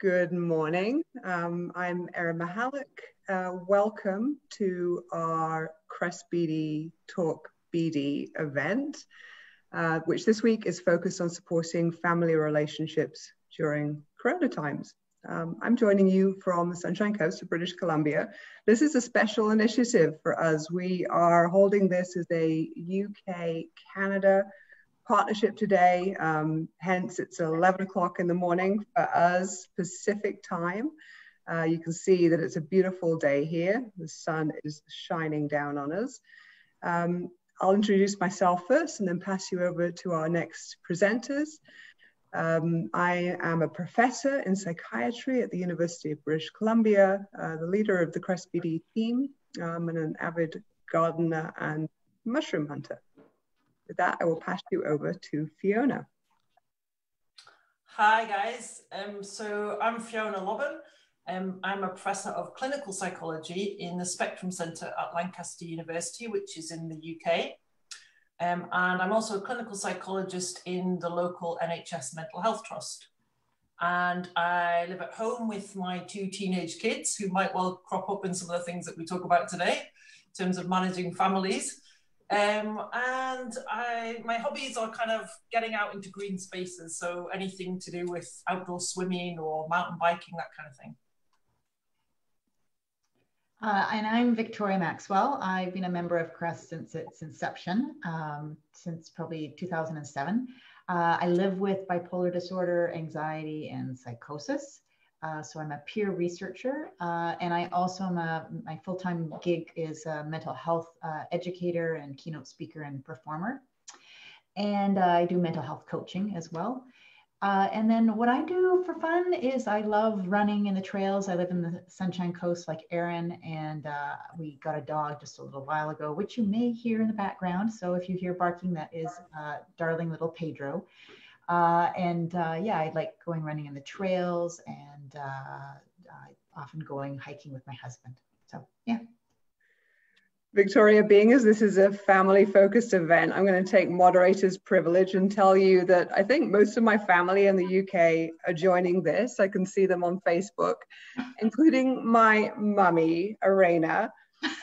Good morning. Um, I'm Erin Michalak. Uh, welcome to our Crest BD Talk BD event, uh, which this week is focused on supporting family relationships during Corona times. Um, I'm joining you from the Sunshine Coast of British Columbia. This is a special initiative for us. We are holding this as a UK Canada partnership today. Um, hence, it's 11 o'clock in the morning for us Pacific time. Uh, you can see that it's a beautiful day here. The sun is shining down on us. Um, I'll introduce myself first and then pass you over to our next presenters. Um, I am a professor in psychiatry at the University of British Columbia, uh, the leader of the Crest team, um, and an avid gardener and mushroom hunter. With that, I will pass you over to Fiona. Hi guys, um, so I'm Fiona Lobban. Um, I'm a professor of clinical psychology in the Spectrum Centre at Lancaster University, which is in the UK. Um, and I'm also a clinical psychologist in the local NHS Mental Health Trust. And I live at home with my two teenage kids who might well crop up in some of the things that we talk about today in terms of managing families. Um, and I, my hobbies are kind of getting out into green spaces. So anything to do with outdoor swimming or mountain biking, that kind of thing. Uh, and I'm Victoria Maxwell. I've been a member of CREST since its inception, um, since probably 2007. Uh, I live with bipolar disorder, anxiety, and psychosis. Uh, so I'm a peer researcher, uh, and I also am a my full-time gig is a mental health uh, educator and keynote speaker and performer, and uh, I do mental health coaching as well. Uh, and then what I do for fun is I love running in the trails. I live in the Sunshine Coast like Erin, and we got a dog just a little while ago, which you may hear in the background. So if you hear barking, that is darling little Pedro. Uh, and uh, yeah, I like going running in the trails and uh, often going hiking with my husband. So yeah. Victoria, being as this is a family focused event, I'm going to take moderator's privilege and tell you that I think most of my family in the UK are joining this. I can see them on Facebook, including my mummy, Arena.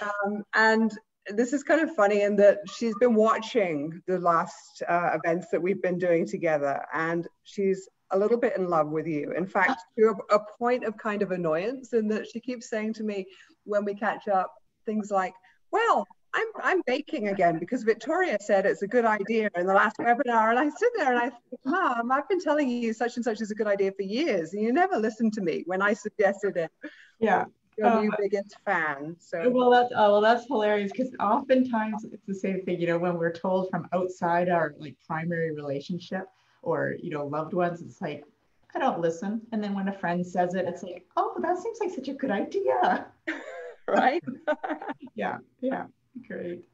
Um, and this is kind of funny in that she's been watching the last uh, events that we've been doing together and she's a little bit in love with you. In fact, to a, a point of kind of annoyance in that she keeps saying to me when we catch up things like, well, I'm, I'm baking again because Victoria said it's a good idea in the last webinar. And I sit there and I think, Mom, I've been telling you such and such is a good idea for years. And you never listened to me when I suggested it. Yeah your uh, new biggest fan. So well, that's oh, well, that's hilarious because oftentimes it's the same thing. You know, when we're told from outside our like primary relationship or you know loved ones, it's like I don't listen. And then when a friend says it, it's like, oh, that seems like such a good idea. right? yeah, yeah, great.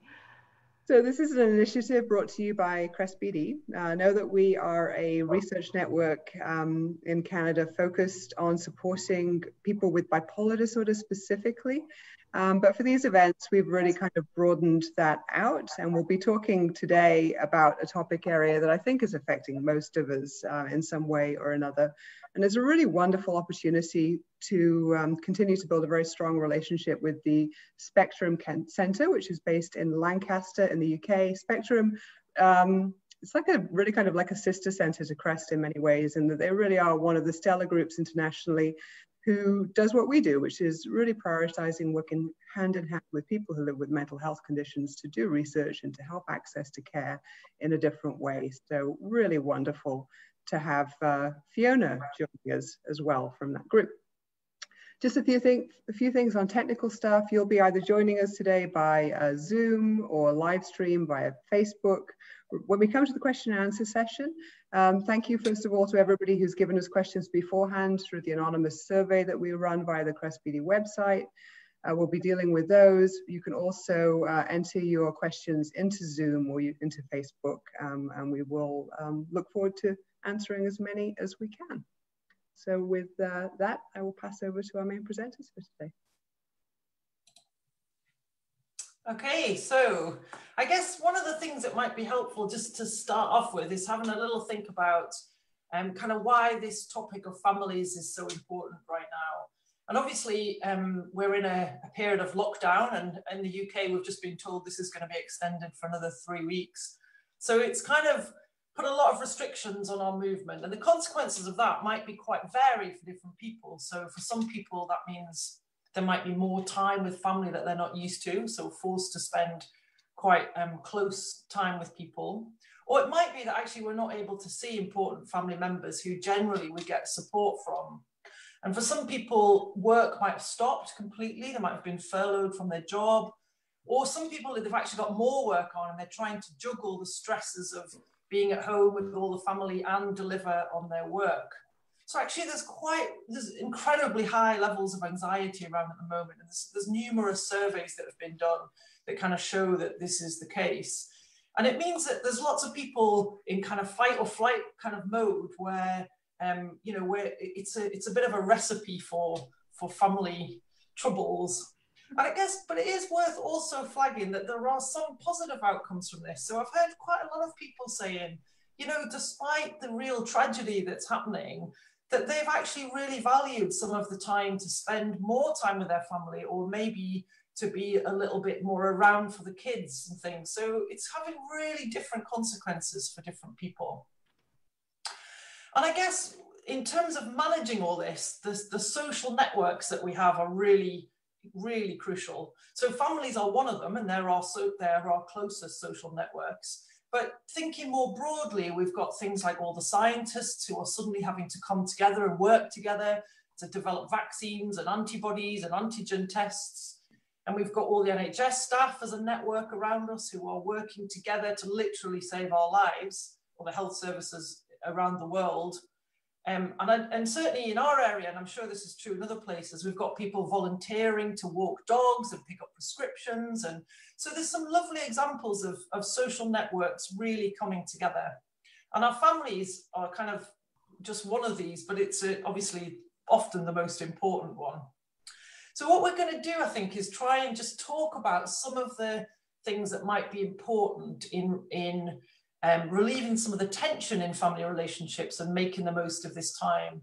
So this is an initiative brought to you by Crest BD. Uh, know that we are a research network um, in Canada focused on supporting people with bipolar disorder specifically. Um, but for these events, we've really kind of broadened that out and we'll be talking today about a topic area that I think is affecting most of us uh, in some way or another. And it's a really wonderful opportunity to um, continue to build a very strong relationship with the Spectrum Centre, which is based in Lancaster in the UK. Spectrum, um, it's like a really kind of like a sister centre to Crest in many ways, and that they really are one of the stellar groups internationally who does what we do, which is really prioritizing working hand in hand with people who live with mental health conditions to do research and to help access to care in a different way. So really wonderful to have uh, Fiona joining us as well from that group. Just a few, thing, a few things on technical stuff. You'll be either joining us today by uh, Zoom or live stream via Facebook. When we come to the question and answer session, um, thank you first of all to everybody who's given us questions beforehand through the anonymous survey that we run via the CrestBD website. Uh, we'll be dealing with those. You can also uh, enter your questions into Zoom or you, into Facebook, um, and we will um, look forward to answering as many as we can. So with uh, that, I will pass over to our main presenters for today. Okay, so I guess one of the things that might be helpful just to start off with is having a little think about um, kind of why this topic of families is so important right now. And obviously, um, we're in a, a, period of lockdown, and in the UK, we've just been told this is going to be extended for another three weeks. So it's kind of put a lot of restrictions on our movement, and the consequences of that might be quite varied for different people. So for some people, that means there might be more time with family that they're not used to, so forced to spend quite um, close time with people. Or it might be that actually we're not able to see important family members who generally we get support from. And for some people, work might have stopped completely. They might have been furloughed from their job. Or some people, they've actually got more work on and they're trying to juggle the stresses of being at home with all the family and deliver on their work. So actually there's quite, there's incredibly high levels of anxiety around at the moment. And there's, there's numerous surveys that have been done that kind of show that this is the case. And it means that there's lots of people in kind of fight or flight kind of mode where, um, you know, where it's a, it's a bit of a recipe for, for family troubles. And I guess, but it is worth also flagging that there are some positive outcomes from this. So I've heard quite a lot of people saying, you know, despite the real tragedy that's happening, that they've actually really valued some of the time to spend more time with their family or maybe to be a little bit more around for the kids and things. So it's having really different consequences for different people. And I guess in terms of managing all this, the, the social networks that we have are really, really crucial. So families are one of them, and there are so there are closest social networks. But thinking more broadly, we've got things like all the scientists who are suddenly having to come together and work together to develop vaccines and antibodies and antigen tests. And we've got all the NHS staff as a network around us who are working together to literally save our lives, or the health services around the world. Um, and, and certainly in our area, and I'm sure this is true in other places, we've got people volunteering to walk dogs and pick up prescriptions. And so there's some lovely examples of, of social networks really coming together. And our families are kind of just one of these, but it's a, obviously often the most important one. So what we're going to do, I think, is try and just talk about some of the things that might be important in, in um, relieving some of the tension in family relationships and making the most of this time.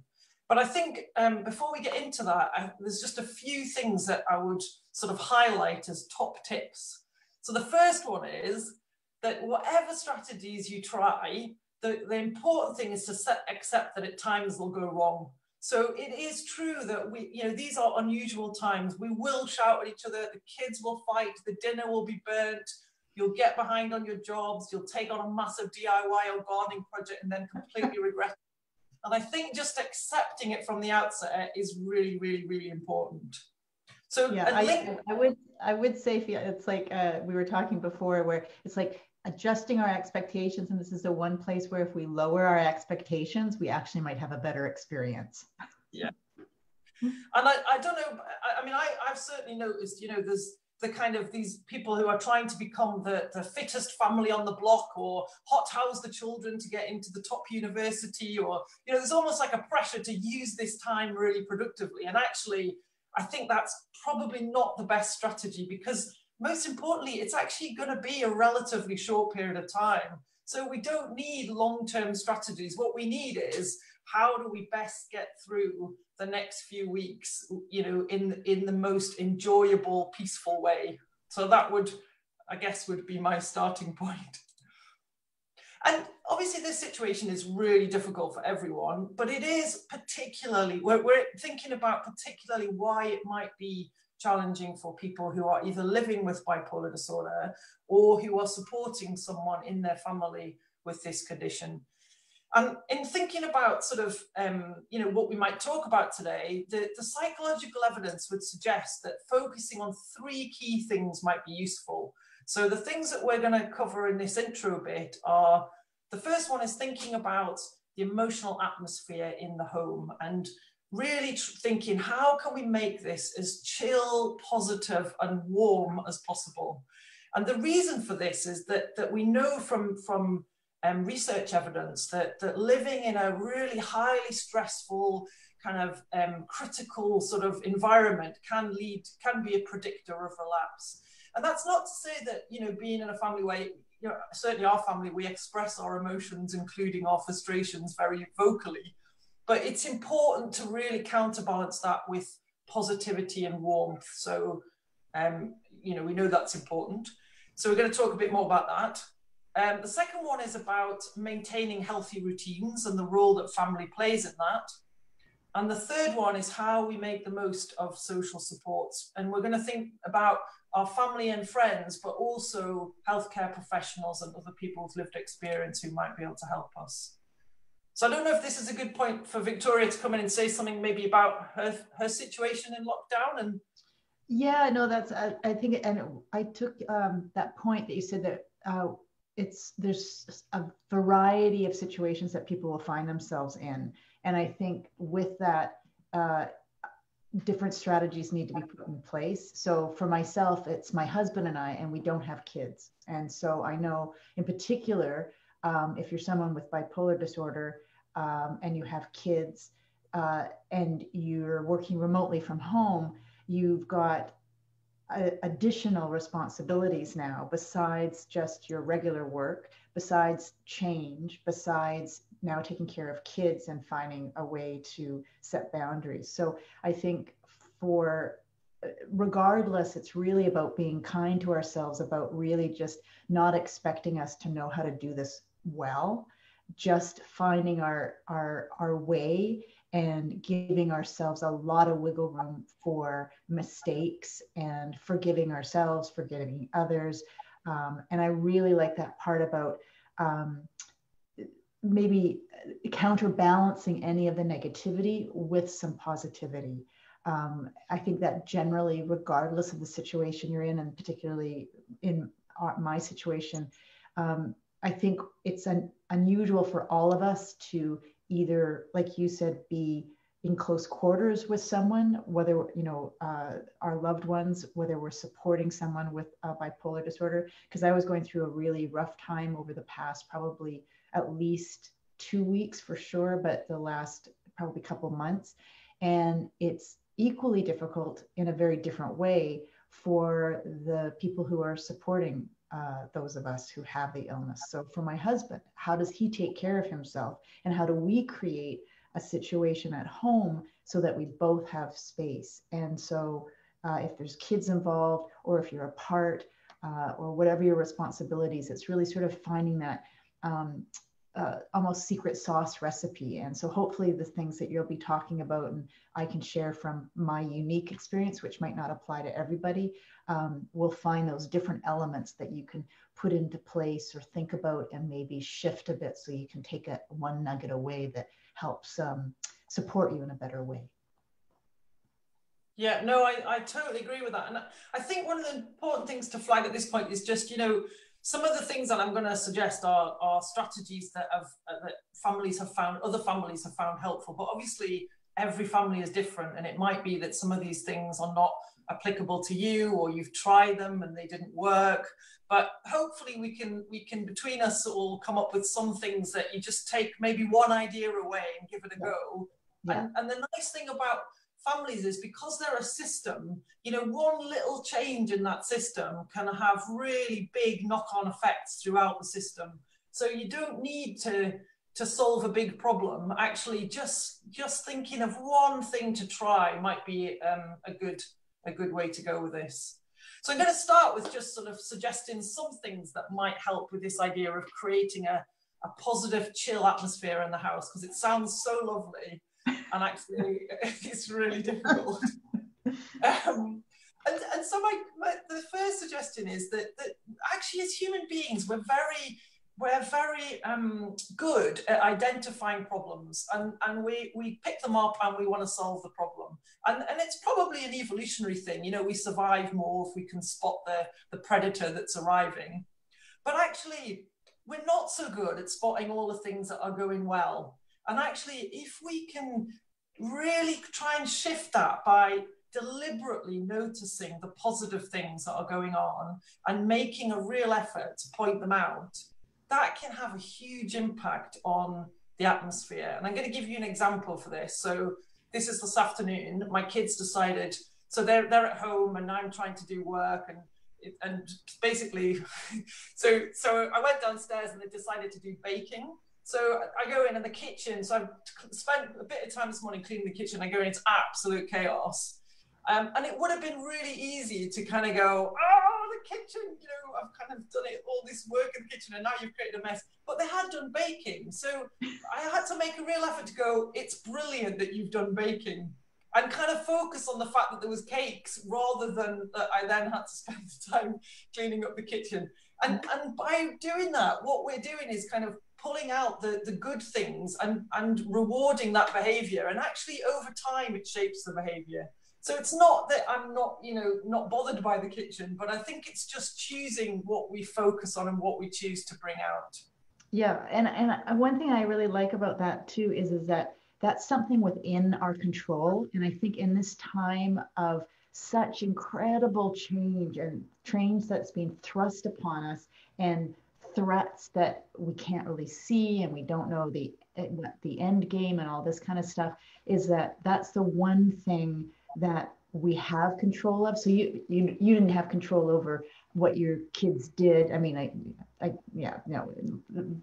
But I think um, before we get into that, I, there's just a few things that I would sort of highlight as top tips. So the first one is that whatever strategies you try, the, the important thing is to set, accept that at times they'll go wrong. So it is true that we, you know, these are unusual times. We will shout at each other, the kids will fight, the dinner will be burnt, you'll get behind on your jobs, you'll take on a massive DIY or gardening project and then completely regret it. And I think just accepting it from the outset is really, really, really important. So yeah, I, I, would I would say it's like uh, we were talking before, where it's like adjusting our expectations, and this is the one place where if we lower our expectations, we actually might have a better experience. Yeah, and I, I don't know. I, I mean, I I've certainly noticed. You know, there's the kind of these people who are trying to become the, the fittest family on the block or hot house the children to get into the top university or you know there's almost like a pressure to use this time really productively. And actually i think that's probably not the best strategy because most importantly it's actually going to be a relatively short period of time. So we don't need long-term strategies. What we need is how do we best get through the next few weeks, you know, in in the most enjoyable, peaceful way. So that would, I guess, would be my starting point. And obviously, this situation is really difficult for everyone, but it is particularly, we're, we're thinking about particularly why it might be challenging for people who are either living with bipolar disorder or who are supporting someone in their family with this condition. And in thinking about sort of, um, you know, what we might talk about today, the, the psychological evidence would suggest that focusing on three key things might be useful. So the things that we're going to cover in this intro bit are, the first one is thinking about the emotional atmosphere in the home and really thinking how can we make this as chill, positive and warm as possible. And the reason for this is that, that we know from, from um, research evidence that, that living in a really highly stressful, kind of um, critical sort of environment can lead, can be a predictor of relapse. And that's not to say that, you know, being in a family where you know, certainly our family, we express our emotions, including our frustrations, very vocally. But it's important to really counterbalance that with positivity and warmth. So, um, you know, we know that's important. So we're going to talk a bit more about that. Um, the second one is about maintaining healthy routines and the role that family plays in that. And the third one is how we make the most of social supports. And we're going to think about our family and friends, but also healthcare professionals and other people with lived experience who might be able to help us. So I don't know if this is a good point for Victoria to come in and say something maybe about her her situation in lockdown and. Yeah, no, that's I, I think, and I took um, that point that you said that uh, it's there's a variety of situations that people will find themselves in, and I think with that. Uh, different strategies need to be put in place. So for myself, it's my husband and I, and we don't have kids. And so I know in particular, um, if you're someone with bipolar disorder um, and you have kids uh, and you're working remotely from home, you've got additional responsibilities now besides just your regular work, besides change, besides now taking care of kids and finding a way to set boundaries. So I think for uh, regardless, it's really about being kind to ourselves, about really just not expecting us to know how to do this well, just finding our our our way and giving ourselves a lot of wiggle room for mistakes and forgiving ourselves, forgiving others. Um, and I really like that part about um, maybe counterbalancing any of the negativity with some positivity. Um, I think that generally, regardless of the situation you're in, and particularly in my situation, um, I think it's an, unusual for all of us to either, like you said, be in close quarters with someone, whether you know uh, our loved ones, whether we're supporting someone with a bipolar disorder. Because I was going through a really rough time over the past probably at least two weeks for sure, but the last probably couple months, and it's equally difficult in a very different way for the people who are supporting uh, those of us who have the illness. So, for my husband, how does he take care of himself? And how do we create a situation at home so that we both have space? And so, uh, if there's kids involved, or if you're apart, uh, or whatever your responsibilities, it's really sort of finding that um, uh, almost secret sauce recipe. And so hopefully the things that you'll be talking about and I can share from my unique experience, which might not apply to everybody, um, will find those different elements that you can put into place or think about and maybe shift a bit so you can take a one nugget away that helps um, support you in a better way. Yeah, no, I, I totally agree with that. And I think one of the important things to flag at this point is just, you know, some of the things that I'm going to suggest are, are strategies that have uh, that families have found, other families have found helpful. But obviously, every family is different, and it might be that some of these things are not applicable to you, or you've tried them and they didn't work. But hopefully, we can we can between us all come up with some things that you just take maybe one idea away and give it a go. Yeah. And, and the nice thing about families is because they're a system, you know, one little change in that system can have really big knock-on effects throughout the system. So you don't need to to solve a big problem. Actually, just just thinking of one thing to try might be um, a good a good way to go with this. So I'm going to start with just sort of suggesting some things that might help with this idea of creating a, a positive, chill atmosphere in the house because it sounds so lovely and actually it's really difficult. Um, and, and so my, my, the first suggestion is that, that actually as human beings we're very we're very um, good at identifying problems and, and we, we pick them up and we want to solve the problem. And, and it's probably an evolutionary thing. You know, we survive more if we can spot the, the predator that's arriving. But actually, we're not so good at spotting all the things that are going well. And actually, if we can really try and shift that by deliberately noticing the positive things that are going on and making a real effort to point them out, that can have a huge impact on the atmosphere. And I'm going to give you an example for this. So, this is this afternoon. My kids decided, so they're, they're at home and I'm trying to do work and and basically, so so I went downstairs and they decided to do baking. So I go in and the kitchen. So I've spent a bit of time this morning cleaning the kitchen. I go in, it's absolute chaos. Um, and it would have been really easy to kind of go, oh, the kitchen, you know, I've kind of done it, all this work in the kitchen, and now you've created a mess. But they had done baking. So I had to make a real effort to go, it's brilliant that you've done baking and kind of focus on the fact that there was cakes rather than that I then had to spend the time cleaning up the kitchen. And and by doing that, what we're doing is kind of pulling out the, the good things and, and rewarding that behavior. And actually over time it shapes the behavior. So it's not that I'm not, you know, not bothered by the kitchen, but I think it's just choosing what we focus on and what we choose to bring out. Yeah, and and one thing I really like about that too is is that that's something within our control. And I think in this time of such incredible change and change that's being thrust upon us and threats that we can't really see and we don't know the the end game and all this kind of stuff is that that's the one thing that we have control of. So you you, you didn't have control over what your kids did. I mean i I, yeah, no,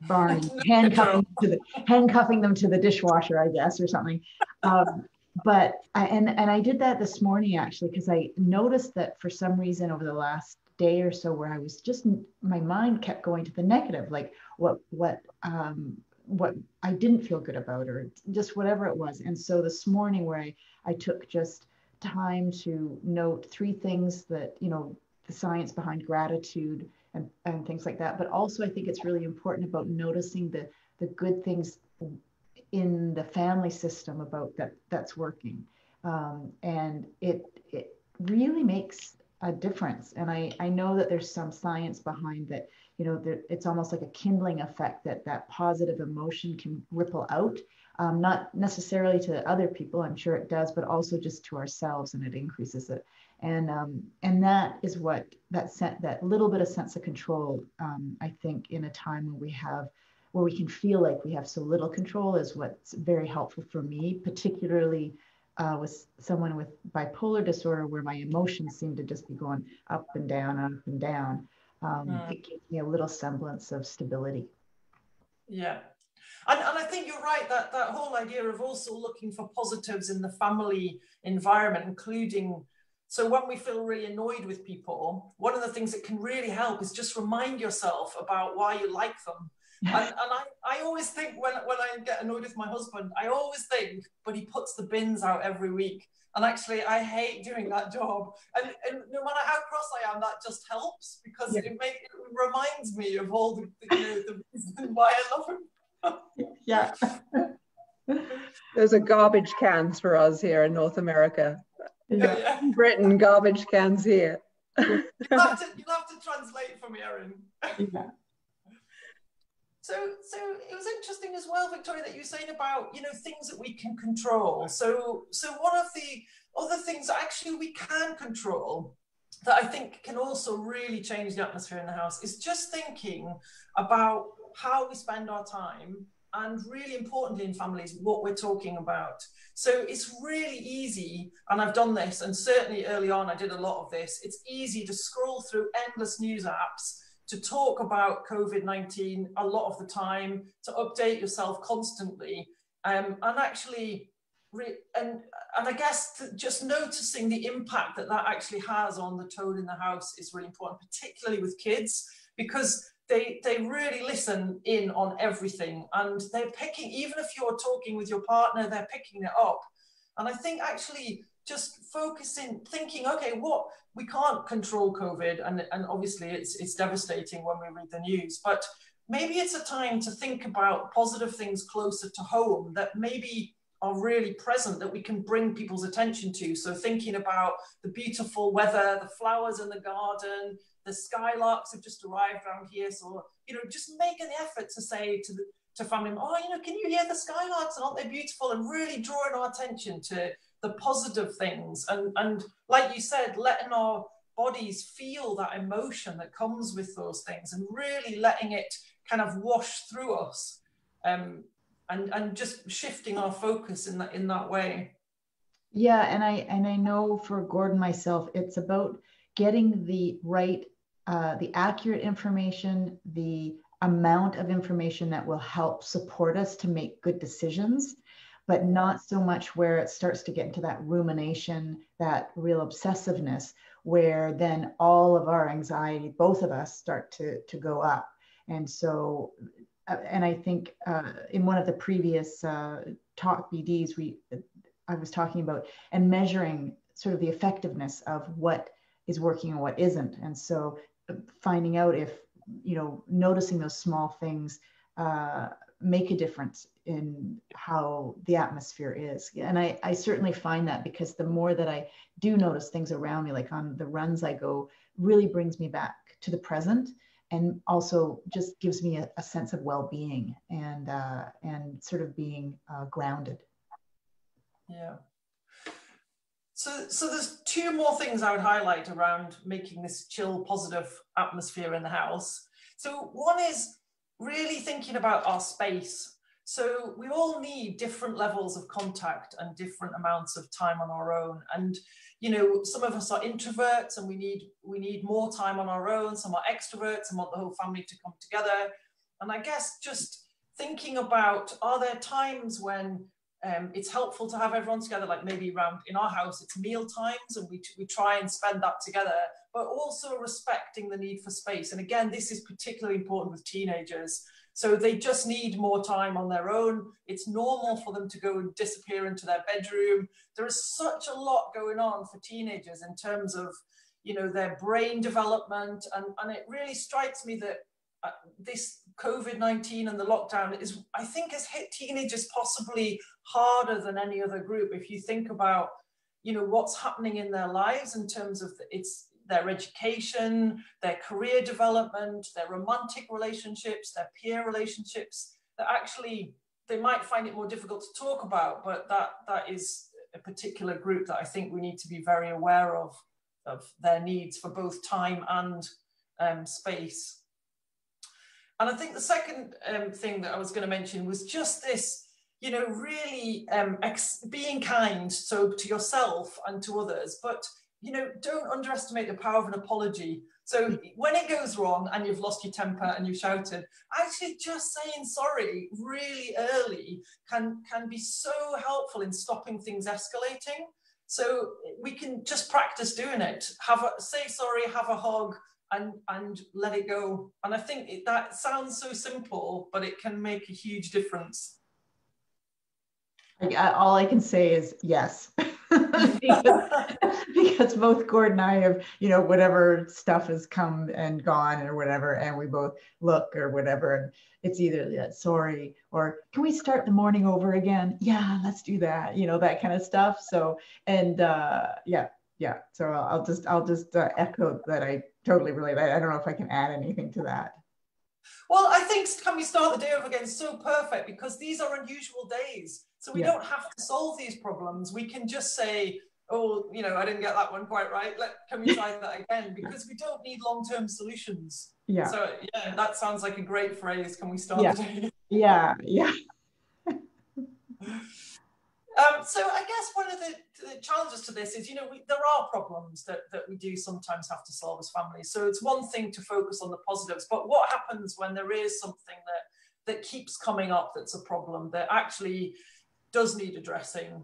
Barney handcuffing to the handcuffing them to the dishwasher, I guess, or something. Um, but I, and and I did that this morning actually because I noticed that for some reason over the last day or so where I was just my mind kept going to the negative, like what what um, what I didn't feel good about or just whatever it was. And so this morning where I, I took just time to note three things that you know the science behind gratitude and, and things like that. But also, I think it's really important about noticing the, the good things in the family system about that that's working. Um, and it, it really makes a difference. And I, I know that there's some science behind that, you know, there, it's almost like a kindling effect that that positive emotion can ripple out, um, not necessarily to other people, I'm sure it does, but also just to ourselves and it increases it and um, and that is what that sent that little bit of sense of control um, i think in a time where we have where we can feel like we have so little control is what's very helpful for me particularly uh, with someone with bipolar disorder where my emotions seem to just be going up and down up and down um, mm. it gives me a little semblance of stability yeah and, and I think you're right that that whole idea of also looking for positives in the family environment, including so when we feel really annoyed with people, one of the things that can really help is just remind yourself about why you like them. And, and I, I always think when, when I get annoyed with my husband, I always think, but he puts the bins out every week. And actually, I hate doing that job. And, and no matter how cross I am, that just helps because yeah. it, make, it reminds me of all the, the, you know, the reason why I love him. yeah. Those are garbage cans for us here in North America. Yeah. Britain, garbage cans here. you have to you have to translate for me, Erin. Yeah. So, so it was interesting as well, Victoria, that you were saying about you know things that we can control. So, so one of the other things actually we can control that I think can also really change the atmosphere in the house is just thinking about how we spend our time and really importantly in families, what we're talking about. So it's really easy, and I've done this, and certainly early on I did a lot of this. It's easy to scroll through endless news apps to talk about COVID 19 a lot of the time, to update yourself constantly, um, and actually. Re- and and I guess just noticing the impact that that actually has on the tone in the house is really important, particularly with kids, because they they really listen in on everything and they're picking even if you're talking with your partner they're picking it up and i think actually just focusing thinking okay what we can't control covid and and obviously it's it's devastating when we read the news but maybe it's a time to think about positive things closer to home that maybe are really present that we can bring people's attention to so thinking about the beautiful weather the flowers in the garden the skylarks have just arrived around here. So, you know, just make an effort to say to the to family, oh, you know, can you hear the skylarks? Aren't they beautiful? And really drawing our attention to the positive things. And and like you said, letting our bodies feel that emotion that comes with those things and really letting it kind of wash through us. Um, and and just shifting our focus in that in that way. Yeah, and I and I know for Gordon myself, it's about getting the right, uh, the accurate information, the amount of information that will help support us to make good decisions, but not so much where it starts to get into that rumination, that real obsessiveness, where then all of our anxiety, both of us, start to, to go up. And so, uh, and I think uh, in one of the previous uh, talk BDs, we I was talking about and measuring sort of the effectiveness of what is working and what isn't. And so finding out if, you know, noticing those small things uh, make a difference in how the atmosphere is. And I, I certainly find that because the more that I do notice things around me, like on the runs I go, really brings me back to the present and also just gives me a, a sense of well-being and uh, and sort of being uh, grounded. Yeah. So, so there's two more things I would highlight around making this chill, positive atmosphere in the house. So one is really thinking about our space. So we all need different levels of contact and different amounts of time on our own. And you know, some of us are introverts and we need we need more time on our own. Some are extroverts and want the whole family to come together. And I guess just thinking about are there times when um, it's helpful to have everyone together, like maybe around in our house, it's meal times and we, we try and spend that together, but also respecting the need for space. And again, this is particularly important with teenagers. So they just need more time on their own. It's normal for them to go and disappear into their bedroom. There is such a lot going on for teenagers in terms of, you know, their brain development. And, and it really strikes me that uh, this COVID-19 and the lockdown is, I think, has hit teenagers possibly harder than any other group. If you think about, you know, what's happening in their lives in terms of it's their education, their career development, their romantic relationships, their peer relationships, that actually they might find it more difficult to talk about, but that that is a particular group that I think we need to be very aware of, of their needs for both time and um, space. And I think the second um, thing that I was going to mention was just this, you know, really um, being kind, so to yourself and to others, but, you know, don't underestimate the power of an apology. So when it goes wrong and you've lost your temper and you've shouted, actually just saying sorry really early can, can be so helpful in stopping things escalating. So we can just practice doing it. Have a say sorry, have a hug, and and let it go. And I think it, that sounds so simple, but it can make a huge difference. I, all I can say is yes. because, because, both Gord and I have, you know, whatever stuff has come and gone or whatever, and we both look or whatever, and it's either yeah, sorry or can we start the morning over again? Yeah, let's do that, you know, that kind of stuff. So, and uh, yeah, yeah. So I'll just I'll just uh, echo that I totally relate. I, don't know if I can add anything to that. Well, I think can we start the day over again so perfect because these are unusual days. So we yeah. don't have to solve these problems. We can just say, oh, you know, I didn't get that one quite right. Let can we try that again? Because we don't need long-term solutions. Yeah. So yeah, that sounds like a great phrase. Can we start yeah. the day? Yeah, yeah. Um, so I guess one of the, the, challenges to this is, you know, we, there are problems that, that we do sometimes have to solve as families. So it's one thing to focus on the positives, but what happens when there is something that, that keeps coming up that's a problem that actually does need addressing?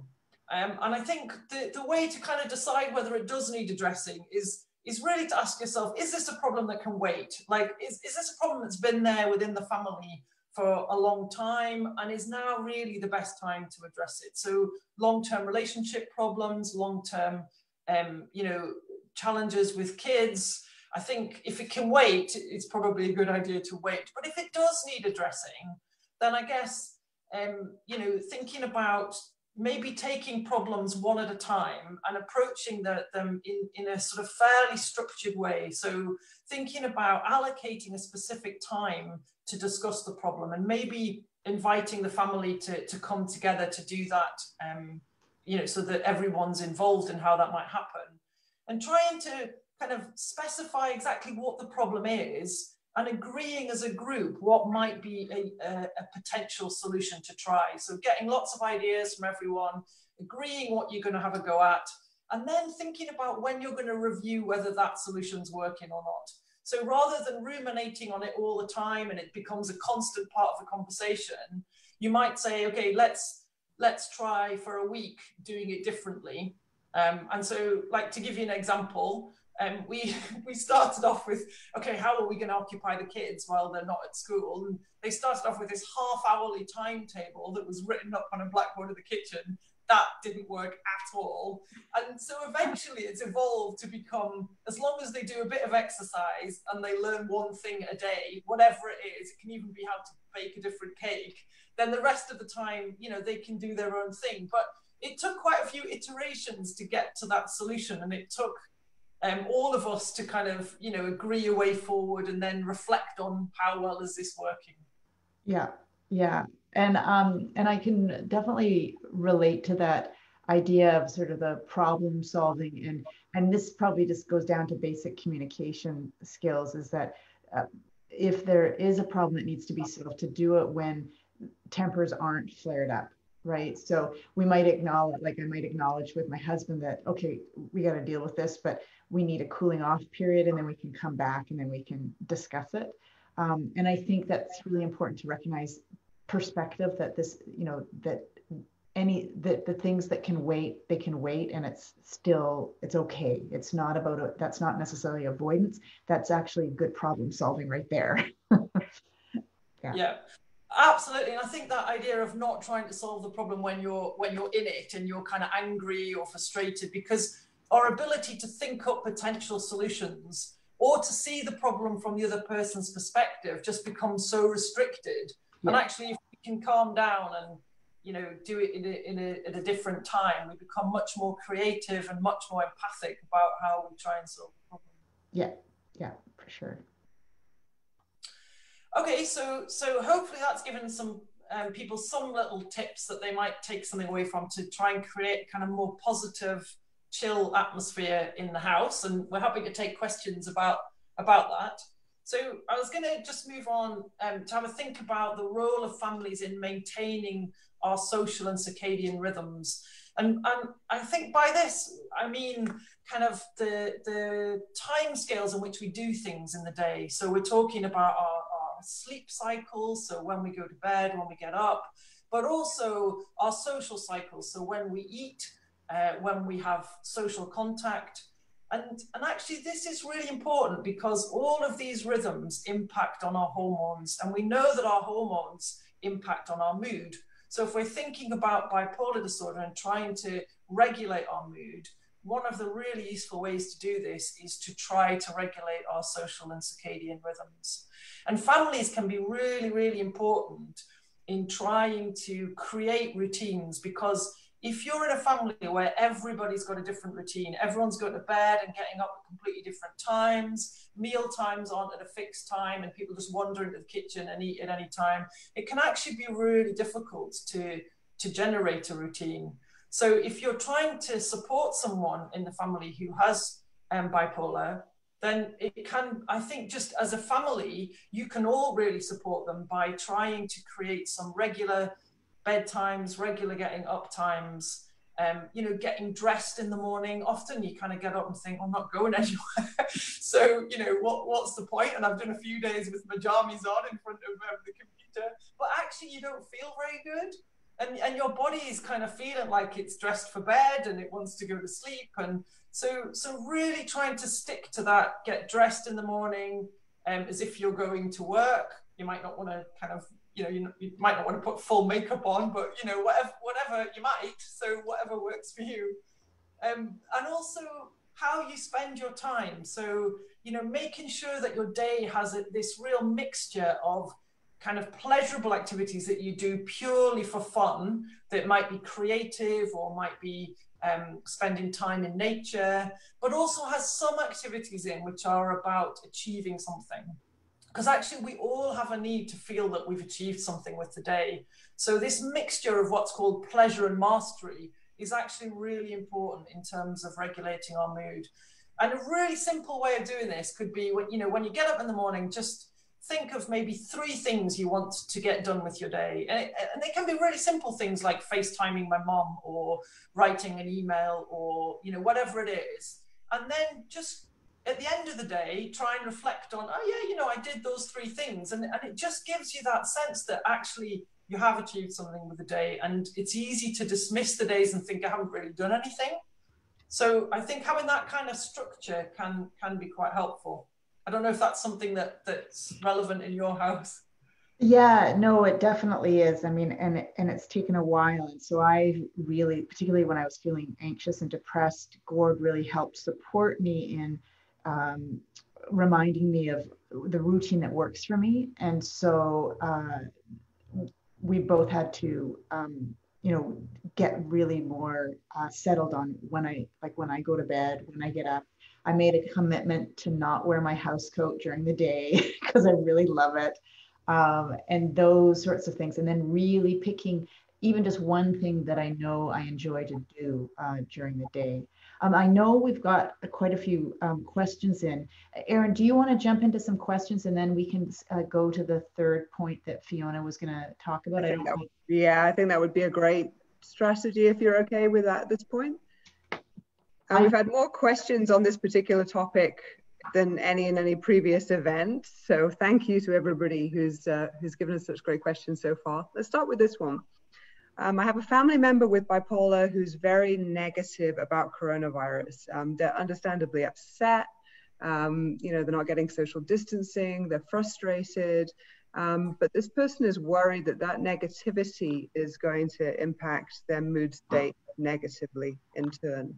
Um, and I think the, the way to kind of decide whether it does need addressing is is really to ask yourself, is this a problem that can wait? Like, is, is this a problem that's been there within the family for a long time and is now really the best time to address it. So long-term relationship problems, long-term, um, you know, challenges with kids. I think if it can wait, it's probably a good idea to wait. But if it does need addressing, then I guess, um, you know, thinking about maybe taking problems one at a time and approaching the, them in, in a sort of fairly structured way. So thinking about allocating a specific time to discuss the problem and maybe inviting the family to, to come together to do that, um, you know, so that everyone's involved in how that might happen. And trying to kind of specify exactly what the problem is and agreeing as a group what might be a, a, a, potential solution to try. So getting lots of ideas from everyone, agreeing what you're going to have a go at, and then thinking about when you're going to review whether that solution's working or not. So rather than ruminating on it all the time and it becomes a constant part of the conversation, you might say, okay, let's let's try for a week doing it differently. Um, and so, like to give you an example, um, we we started off with okay, how are we going to occupy the kids while they're not at school? And they started off with this half hourly timetable that was written up on a blackboard in the kitchen. That didn't work at all. And so eventually it's evolved to become as long as they do a bit of exercise and they learn one thing a day, whatever it is, it can even be how to bake a different cake, then the rest of the time, you know, they can do their own thing. But it took quite a few iterations to get to that solution and it took um, all of us to kind of you know agree a way forward and then reflect on how well is this working yeah yeah and um and i can definitely relate to that idea of sort of the problem solving and and this probably just goes down to basic communication skills is that uh, if there is a problem that needs to be solved to do it when tempers aren't flared up right? So we might acknowledge like i might acknowledge with my husband that okay we got to deal with this but we need a cooling off period and then we can come back and then we can discuss it. Um, and i think that's really important to recognize perspective that this you know that any that the things that can wait they can wait and it's still it's okay. It's not about a, that's not necessarily avoidance. That's actually good problem solving right there. Yeah. yeah. Absolutely. And i think that idea of not trying to solve the problem when you're when you're in it and you're kind of angry or frustrated because our ability to think up potential solutions or to see the problem from the other person's perspective just becomes so restricted. Yeah. and actually if can calm down and you know do it in a, in a, at a different time we become much more creative and much more empathic about how we try and solve the problem yeah yeah for sure Okay, so so hopefully that's given some um, people some little tips that they might take something away from to try and create kind of more positive, chill atmosphere in the house. And we're happy to take questions about about that. So I was going to just move on um, to have a think about the role of families in maintaining our social and circadian rhythms. And, and I think by this, I mean kind of the, the time scales in which we do things in the day. So we're talking about our, sleep cycles, so when we go to bed, when we get up, but also our social cycles, so when we eat, uh, when we have social contact. And, and actually, this is really important because all of these rhythms impact on our hormones, and we know that our hormones impact on our mood. So, if we're thinking about bipolar disorder and trying to regulate our mood, one of the really useful ways to do this is to try to regulate our social and circadian rhythms. And families can be really, really important in trying to create routines because if you're in a family where everybody's got a different routine, everyone's going to bed and getting up at completely different times, meal times aren't at a fixed time, and people just wander into the kitchen and eat at any time, it can actually be really difficult to, to generate a routine. So if you're trying to support someone in the family who has um, bipolar, then it can, I think, just as a family, you can all really support them by trying to create some regular bedtimes, regular getting up times. Um, you know, getting dressed in the morning. Often you kind of get up and think, I'm not going anywhere. so, you know, what, what's the point? And I've done a few days with my jammies on in front of um, the computer, but actually you don't feel very good and, and your body is kind of feeling like it's dressed for bed and it wants to go to sleep and so so really trying to stick to that get dressed in the morning um, as if you're going to work you might not want to kind of you know you, you might not want to put full makeup on but you know whatever whatever you might so whatever works for you um, and also how you spend your time so you know making sure that your day has a, this real mixture of kind of pleasurable activities that you do purely for fun that might be creative or might be um, spending time in nature, but also has some activities in which are about achieving something. Because actually, we all have a need to feel that we've achieved something with the day. So, this mixture of what's called pleasure and mastery is actually really important in terms of regulating our mood. And a really simple way of doing this could be when you know when you get up in the morning, just think of maybe three things you want to get done with your day. And, it, and they can be really simple things like FaceTiming my mom or writing an email or, you know, whatever it is. And then just at the end of the day, try and reflect on, oh, yeah, you know, I did those three things. And, and it just gives you that sense that actually you have achieved something with the day. And it's easy to dismiss the days and think I haven't really done anything. So I think having that kind of structure can can be quite helpful. I don't know if that's something that that's relevant in your house. Yeah, no, it definitely is. I mean, and and it's taken a while, and so I really, particularly when I was feeling anxious and depressed, Gord really helped support me in um, reminding me of the routine that works for me, and so uh, we both had to, um, you know, get really more uh, settled on when I like when I go to bed, when I get up, I made a commitment to not wear my house coat during the day because I really love it. Um, and those sorts of things. And then really picking even just one thing that I know I enjoy to do uh, during the day. Um, I know we've got quite a few um, questions in. Erin, do you want to jump into some questions and then we can uh, go to the third point that Fiona was going to talk about? I, I don't Yeah, I think that would be a great strategy if you're okay with that at this point. And we've had more questions on this particular topic than any in any previous event. So thank you to everybody who's uh, who's given us such great questions so far. Let's start with this one. Um, I have a family member with bipolar who's very negative about coronavirus. Um, they're understandably upset. Um, you know, they're not getting social distancing. They're frustrated. Um, but this person is worried that that negativity is going to impact their mood state negatively in turn.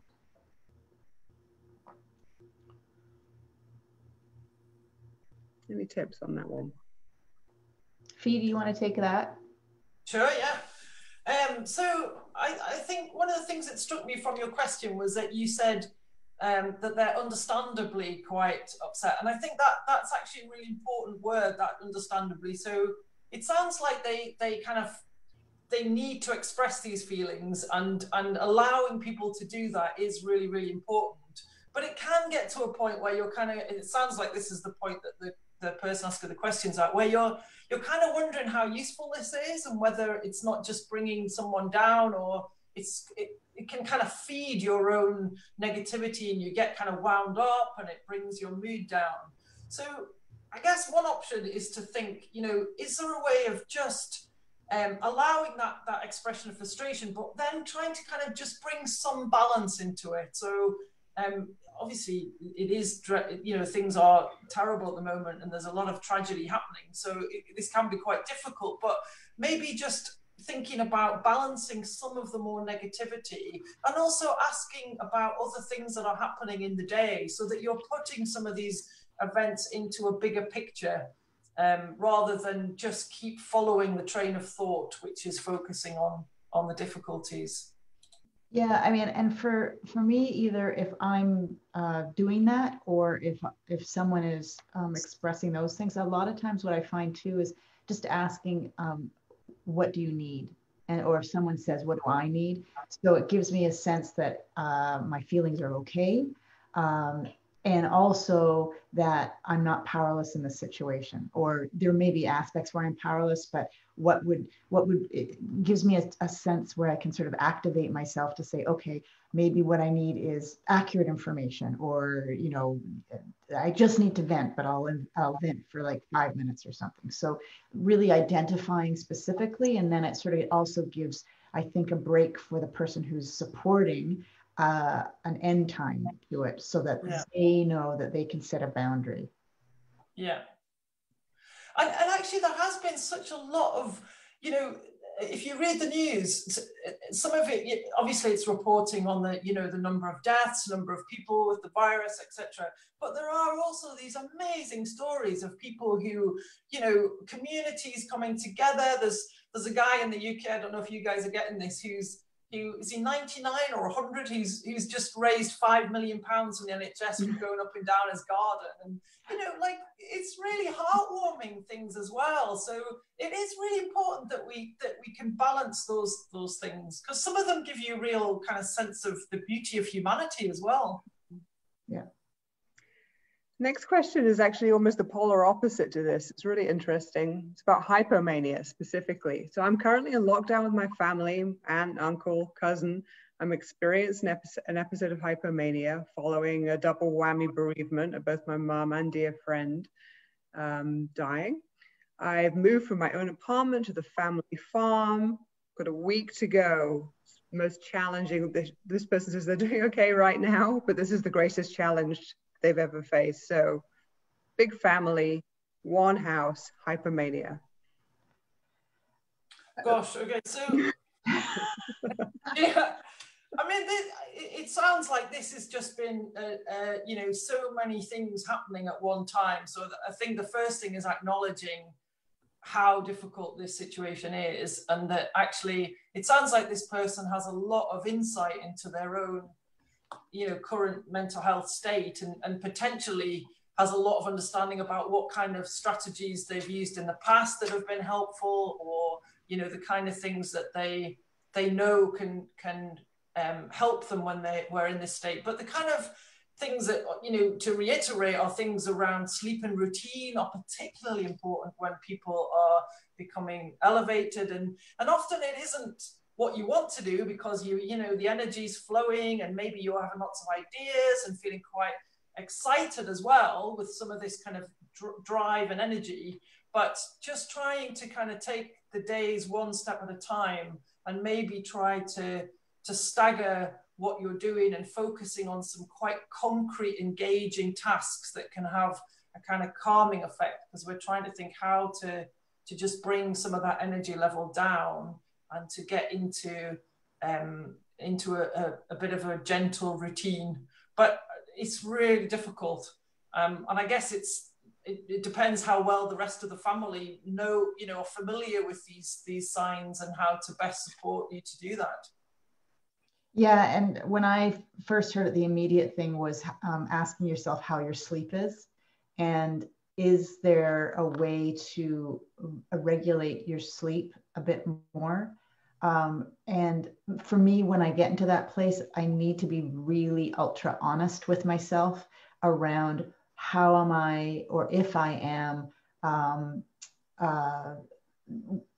Any tips on that one? Fee, do you want to take that? Sure, yeah. Um, so I, I think one of the things that struck me from your question was that you said um, that they're understandably quite upset. And I think that that's actually a really important word, that understandably. So it sounds like they they kind of they need to express these feelings and and allowing people to do that is really, really important. But it can get to a point where you're kind of it sounds like this is the point that the the person asking the questions at, where you're you're kind of wondering how useful this is and whether it's not just bringing someone down or it's it, it can kind of feed your own negativity and you get kind of wound up and it brings your mood down. So I guess one option is to think, you know, is there a way of just um, allowing that that expression of frustration, but then trying to kind of just bring some balance into it. So um, obviously it is you know things are terrible at the moment and there's a lot of tragedy happening. So it, this can be quite difficult but maybe just thinking about balancing some of the more negativity and also asking about other things that are happening in the day so that you're putting some of these events into a bigger picture um, rather than just keep following the train of thought which is focusing on on the difficulties yeah, I mean, and for for me, either if I'm uh, doing that or if if someone is um, expressing those things, a lot of times what I find too is just asking, um, "What do you need?" and or if someone says, "What do I need?" So it gives me a sense that uh, my feelings are okay, um, and also that I'm not powerless in the situation, or there may be aspects where I'm powerless, but what would what would gives me a, a sense where I can sort of activate myself to say, okay, maybe what I need is accurate information, or you know, I just need to vent, but I'll I'll vent for like five minutes or something. So really identifying specifically, and then it sort of also gives, I think, a break for the person who's supporting uh, an end time to it so that yeah. they know that they can set a boundary. Yeah. And, and actually, there has been such a lot of, you know, if you read the news, some of it obviously it's reporting on the you know the number of deaths, number of people with the virus, etc. But there are also these amazing stories of people who you know communities coming together. There's there's a guy in the UK. I don't know if you guys are getting this. Who's he is he 99 or 100 he's he's just raised five million pounds from the nhs from going up and down his garden. And you know like it's really heartwarming things as well. So it is really important that we that we can balance those those things because some of them give you a real kind of sense of the beauty of humanity as well Next question is actually almost the polar opposite to this. It's really interesting. It's about hypomania specifically. So I'm currently in lockdown with my family, aunt, uncle, cousin. I'm experiencing an episode of hypomania following a double whammy bereavement of both my mom and dear friend um, dying. I've moved from my own apartment to the family farm. Got a week to go. Most challenging. This, this person says they're doing okay right now, but this is the greatest challenge they've ever faced. So, big family, one house, hypermania. Gosh, okay, so yeah, I mean, this, it sounds like this has just been, uh, uh, you know, so many things happening at one time. So I think the first thing is acknowledging how difficult this situation is, and that actually it sounds like this person has a lot of insight into their own you know current mental health state and, and potentially has a lot of understanding about what kind of strategies they've used in the past that have been helpful or you know the kind of things that they they know can can um, help them when they were in this state. But the kind of things that you know to reiterate are things around sleep and routine are particularly important when people are becoming elevated. And and often it isn't what you want to do because you you know the energy's flowing and maybe you're having lots of ideas and feeling quite excited as well with some of this kind of dr- drive and energy. But just trying to kind of take the days one step at a time and maybe try to to stagger what you're doing and focusing on some quite concrete engaging tasks that can have a kind of calming effect. Because we're trying to think how to to just bring some of that energy level down and to get into um, into a, a, a, bit of a gentle routine. But it's really difficult, um, and I guess it's it, it, depends how well the rest of the family know you know are familiar with these these signs and how to best support you to do that. Yeah, and when I first heard it, the immediate thing was um, asking yourself how your sleep is, and is there a way to uh, regulate your sleep a bit more? Um, and for me, when I get into that place, I need to be really ultra honest with myself around how am I, or if I am, um, uh,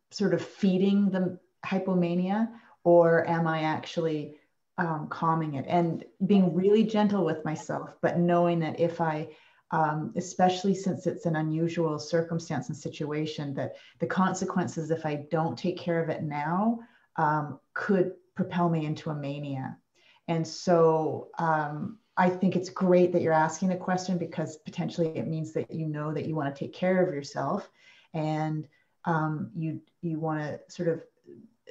sort of feeding the hypomania, or am I actually um, calming it? And being really gentle with myself, but knowing that if I um, especially since it's an unusual circumstance and situation, that the consequences, if I don't take care of it now, um, could propel me into a mania. And so um, I think it's great that you're asking the question because potentially it means that you know that you want to take care of yourself and um, you you want to sort of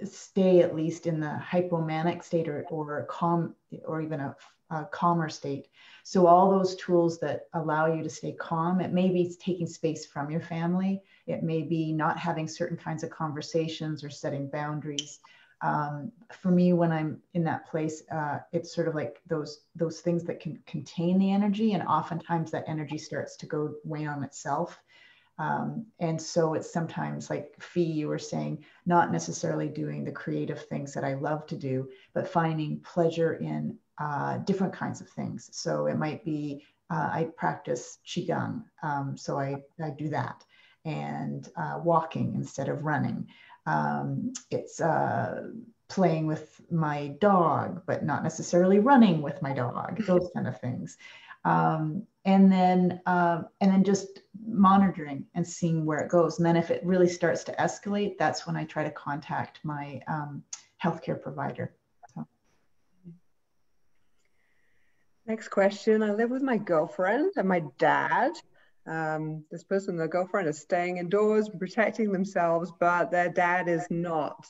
stay at least in the hypomanic state or, or calm or even a, a, calmer state. So all those tools that allow you to stay calm, it may be taking space from your family. It may be not having certain kinds of conversations or setting boundaries. Um, for me when i'm in that place uh, it's sort of like those those things that can contain the energy and oftentimes that energy starts to go way on itself. Um, and so it's sometimes like fee you were saying not necessarily doing the creative things that i love to do but finding pleasure in uh, different kinds of things. So it might be uh, i practice qigong um, so I, I do that and uh, walking instead of running um, it's uh, playing with my dog, but not necessarily running with my dog, those kind of things. Um, and then uh, and then just monitoring and seeing where it goes. And then if it really starts to escalate, that's when I try to contact my um, healthcare provider. So. Next question. I live with my girlfriend and my dad um, this person, their girlfriend, is staying indoors and protecting themselves, but their dad is not.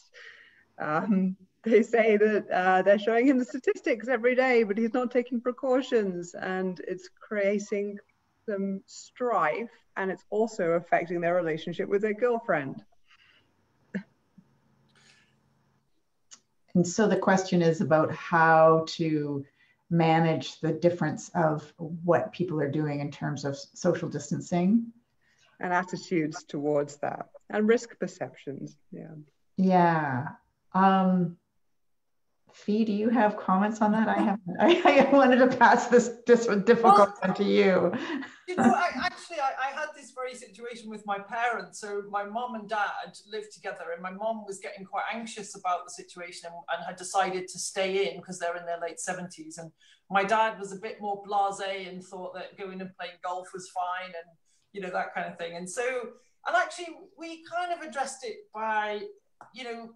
Um, they say that uh, they're showing him the statistics every day, but he's not taking precautions, and it's creating some strife, and it's also affecting their relationship with their girlfriend. And so the question is about how to manage the difference of what people are doing in terms of social distancing and attitudes towards that and risk perceptions yeah yeah um, Fee, do you have comments on that? I have. I, I wanted to pass this this difficult well, one to you. You know, I, actually, I, Very situation with my parents. So my mom and dad lived together, and my mom was getting quite anxious about the situation and, and had decided to stay in because they're in their late seventies. And my dad was a bit more blasé and thought that going and playing golf was fine, and you know that kind of thing. And so, and actually, we kind of addressed it by, you know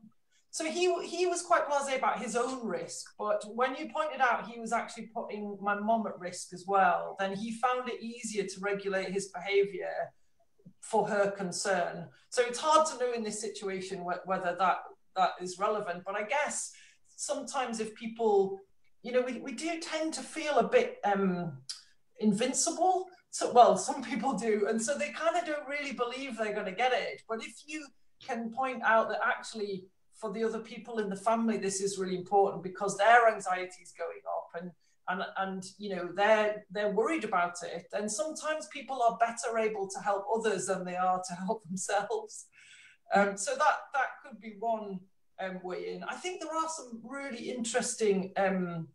so he he was quite blasé about his own risk, but when you pointed out he was actually putting my mom at risk as well, then he found it easier to regulate his behaviour for her concern. So it's hard to know in this situation whether that that is relevant. But I guess sometimes if people, you know, we, we do tend to feel a bit um, invincible. So well, some people do, and so they kind of don't really believe they're going to get it. But if you can point out that actually for the other people in the family, this is really important because their anxiety is going up and and and you know they're they're worried about it. And sometimes people are better able to help others than they are to help themselves. Um, so that that could be one um, way in. I think there are some really interesting. Um,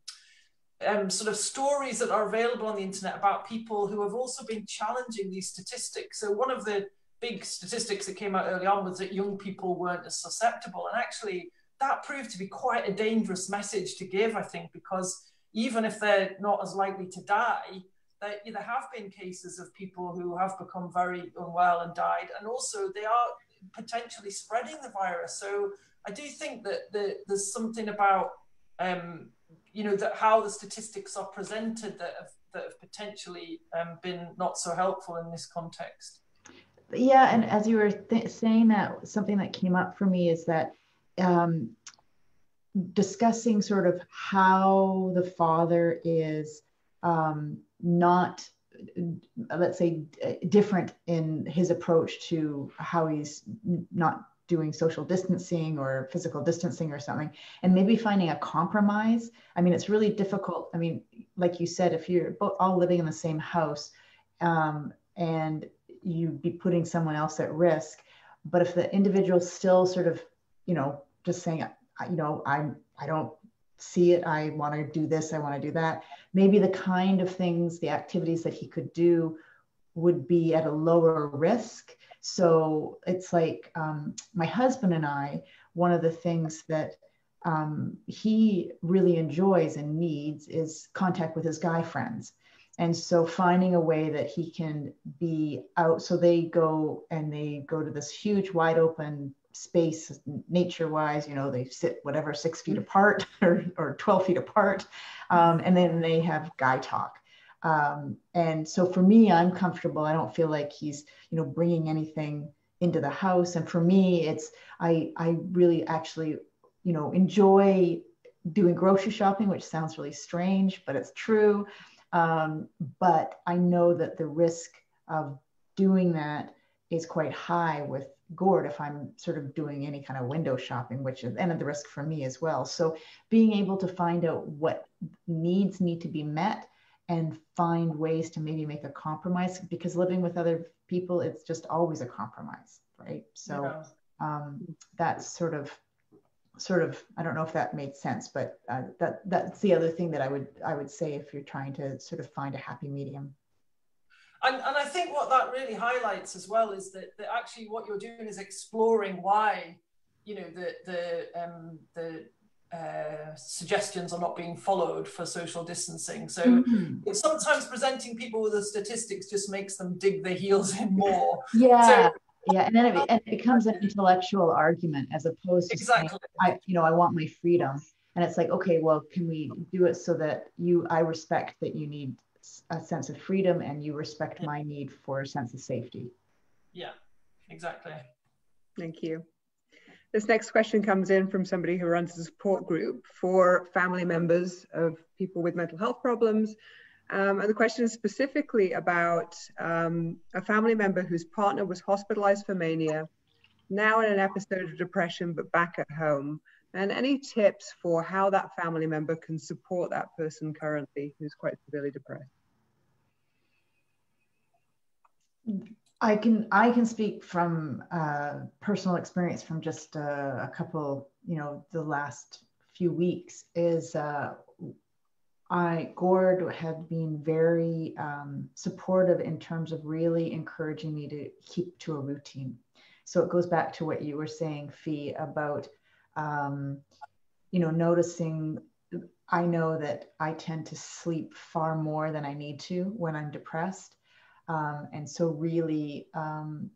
um, sort of stories that are available on the internet about people who have also been challenging these statistics. So one of the big statistics that came out early on was that young people weren't as susceptible. And actually, that proved to be quite a dangerous message to give, I think, because even if they're not as likely to die, there, there have been cases of people who have become very unwell and died. And also, they are potentially spreading the virus. So I do think that the, there's something about, um, you know, that how the statistics are presented that have, that have potentially um, been not so helpful in this context yeah and as you were th- saying that something that came up for me is that um, discussing sort of how the father is um, not let's say different in his approach to how he's not doing social distancing or physical distancing or something and maybe finding a compromise i mean it's really difficult i mean like you said if you're all living in the same house um, and you'd be putting someone else at risk. But if the individual still sort of, you know, just saying, you know, I'm, I don't see it, I want to do this, I want to do that, maybe the kind of things, the activities that he could do would be at a lower risk. So it's like um, my husband and I, one of the things that um, he really enjoys and needs is contact with his guy friends. And so finding a way that he can be out so they go and they go to this huge wide open space nature wise you know they sit whatever six feet mm-hmm. apart or, or 12 feet apart um, and then they have guy talk. Um, and so for me i'm comfortable. I don't feel like he's you know bringing anything into the house. And for me it's i i really actually you know enjoy doing grocery shopping which sounds really strange but it's true. Um, but I know that the risk of doing that is quite high with Gord if I'm sort of doing any kind of window shopping, which is, and the risk for me as well. So being able to find out what needs need to be met and find ways to maybe make a compromise because living with other people, it's just always a compromise, right? So yeah. um, that's sort of sort of i don't know if that made sense but uh, that that's the other thing that i would i would say if you're trying to sort of find a happy medium and, and i think what that really highlights as well is that, that actually what you're doing is exploring why you know the the um, the uh, suggestions are not being followed for social distancing. So mm-hmm. sometimes presenting people with the statistics just makes them dig their heels in more. Yeah. So yeah and then it, and it becomes an intellectual argument as opposed to exactly. saying, i you know i want my freedom and it's like okay well can we do it so that you i respect that you need a sense of freedom and you respect my need for a sense of safety. Yeah exactly. Thank you. This next question comes in from somebody who runs a support group for family members of people with mental health problems. Um, and the question is specifically about um, a family member whose partner was hospitalized for mania, now in an episode of depression, but back at home. And any tips for how that family member can support that person currently who's quite severely depressed? I can I can speak from uh, personal experience from just uh, a couple, you know, the last few weeks is uh, I Gord had been very um, supportive in terms of really encouraging me to keep to a routine. So it goes back to what you were saying, Fee, about um, you know noticing. I know that I tend to sleep far more than I need to when I'm depressed, um, and so really um,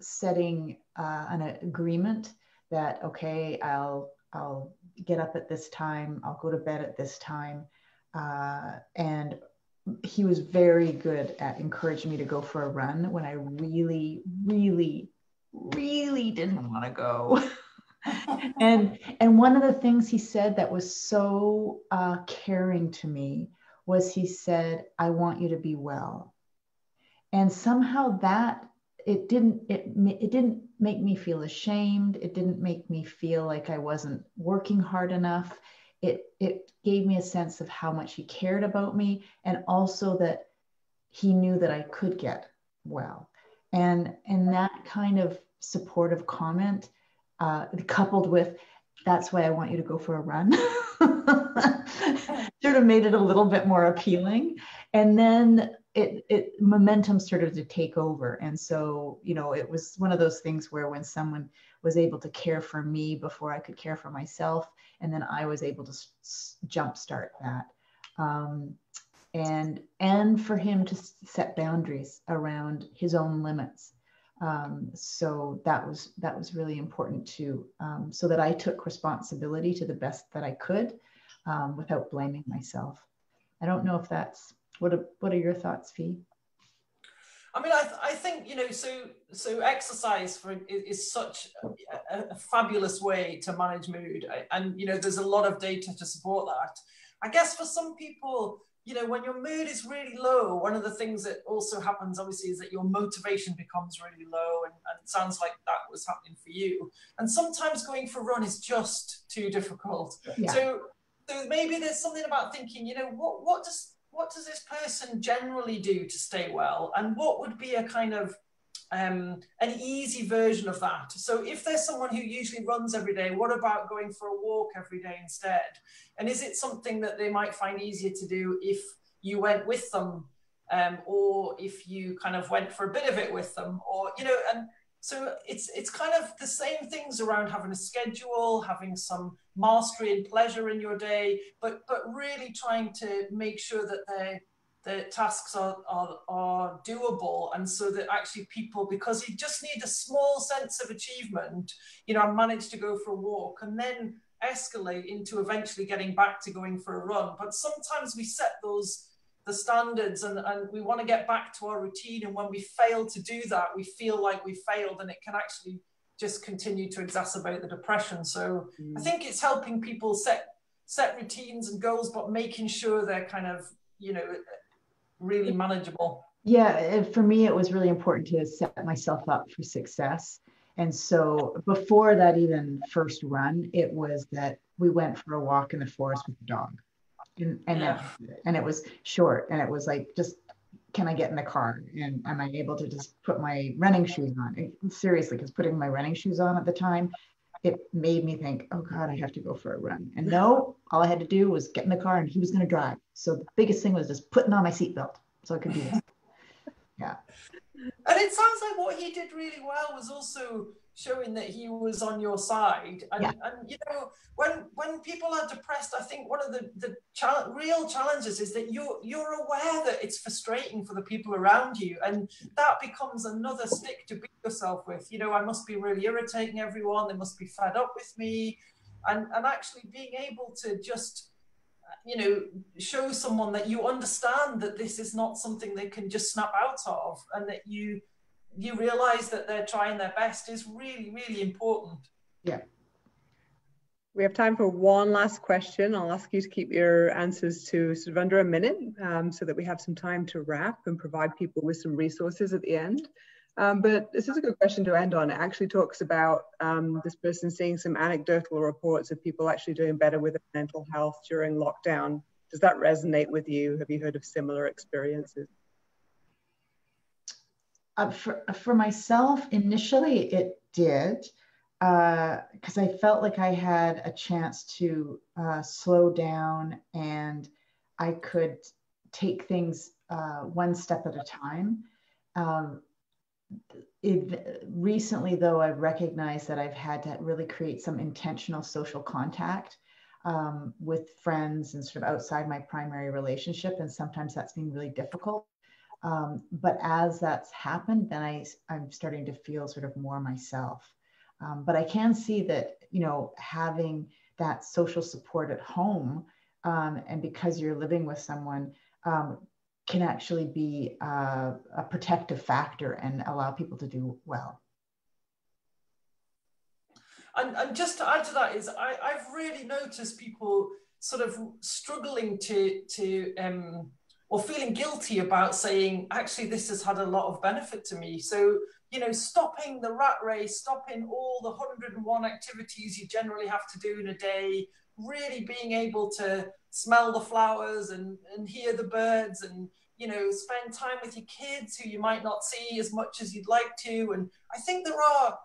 setting uh, an agreement that okay, I'll I'll get up at this time, I'll go to bed at this time, uh, and he was very good at encouraging me to go for a run when I really, really, really didn't want to go. and and one of the things he said that was so uh, caring to me was he said, "I want you to be well," and somehow that it didn't it it didn't make me feel ashamed. It didn't make me feel like I wasn't working hard enough it it gave me a sense of how much he cared about me and also that he knew that I could get well. And and that kind of supportive comment, uh, coupled with that's why I want you to go for a run, sort of made it a little bit more appealing. And then it, it momentum started to take over. And so, you know, it was one of those things where when someone was able to care for me before I could care for myself, and then I was able to s- jumpstart that. Um, and and for him to set boundaries around his own limits. Um, so that was that was really important too. Um, so that I took responsibility to the best that I could, um, without blaming myself. I don't know if that's what. Are, what are your thoughts, Fee? I mean, I, th- I think you know, so so exercise for is, is such a, a, fabulous way to manage mood, and you know, there's a lot of data to support that. I guess for some people, you know, when your mood is really low, one of the things that also happens, obviously, is that your motivation becomes really low, and, and it sounds like that was happening for you. And sometimes going for a run is just too difficult. Yeah. So, so maybe there's something about thinking, you know, what what does what does this person generally do to stay well and what would be a kind of um, an easy version of that. So if there's someone who usually runs every day what about going for a walk every day instead? And is it something that they might find easier to do if you went with them um, or if you kind of went for a bit of it with them or you know and so it's it's kind of the same things around having a schedule, having some mastery and pleasure in your day, but but really trying to make sure that the the tasks are, are, are doable and so that actually people because you just need a small sense of achievement you know i managed to go for a walk and then escalate into eventually getting back to going for a run but sometimes we set those the standards and, and we want to get back to our routine. And when we fail to do that, we feel like we failed and it can actually just continue to exacerbate the depression. So mm. I think it's helping people set set routines and goals, but making sure they're kind of, you know, really manageable. Yeah, for me, it was really important to set myself up for success. And so before that even first run, it was that we went for a walk in the forest with the dog and and yeah. it, and it was short and it was like just can I get in the car and am I able to just put my running shoes on? Seriously, because putting my running shoes on at the time, it made me think, oh God, I have to go for a run. And no, all I had to do was get in the car and he was going to drive. So the biggest thing was just putting on my seatbelt so I could do this. Yeah. And it sounds like what he did really well was also showing that he was on your side. And, yeah. and you know, when when people are depressed, I think one of the the chal- real challenges is that you're you're aware that it's frustrating for the people around you, and that becomes another stick to beat yourself with. You know, I must be really irritating everyone. They must be fed up with me, and and actually being able to just you know show someone that you understand that this is not something they can just snap out of and that you you realize that they're trying their best is really, really important. Yeah. We have time for one last question. I'll ask you to keep your answers to sort of under a minute um, so that we have some time to wrap and provide people with some resources at the end. Um, but this is a good question to end on. It actually talks about um, this person seeing some anecdotal reports of people actually doing better with mental health during lockdown. Does that resonate with you? Have you heard of similar experiences? Uh, for, for myself, initially it did. because uh, I felt like I had a chance to uh, slow down and I could take things uh, one step at a time. Um, it, recently, though, I've recognized that I've had to really create some intentional social contact um, with friends and sort of outside my primary relationship. And sometimes that's been really difficult. Um, but as that's happened, then I, I'm starting to feel sort of more myself. Um, but I can see that, you know, having that social support at home um, and because you're living with someone um, can actually be uh, a protective factor and allow people to do well. And, and just to add to that is I, I've really noticed people sort of struggling to to um, or feeling guilty about saying actually this has had a lot of benefit to me. So you know, stopping the rat race, stopping all the 101 activities you generally have to do in a day, really being able to smell the flowers and, and hear the birds and you know spend time with your kids who you might not see as much as you'd like to and i think there are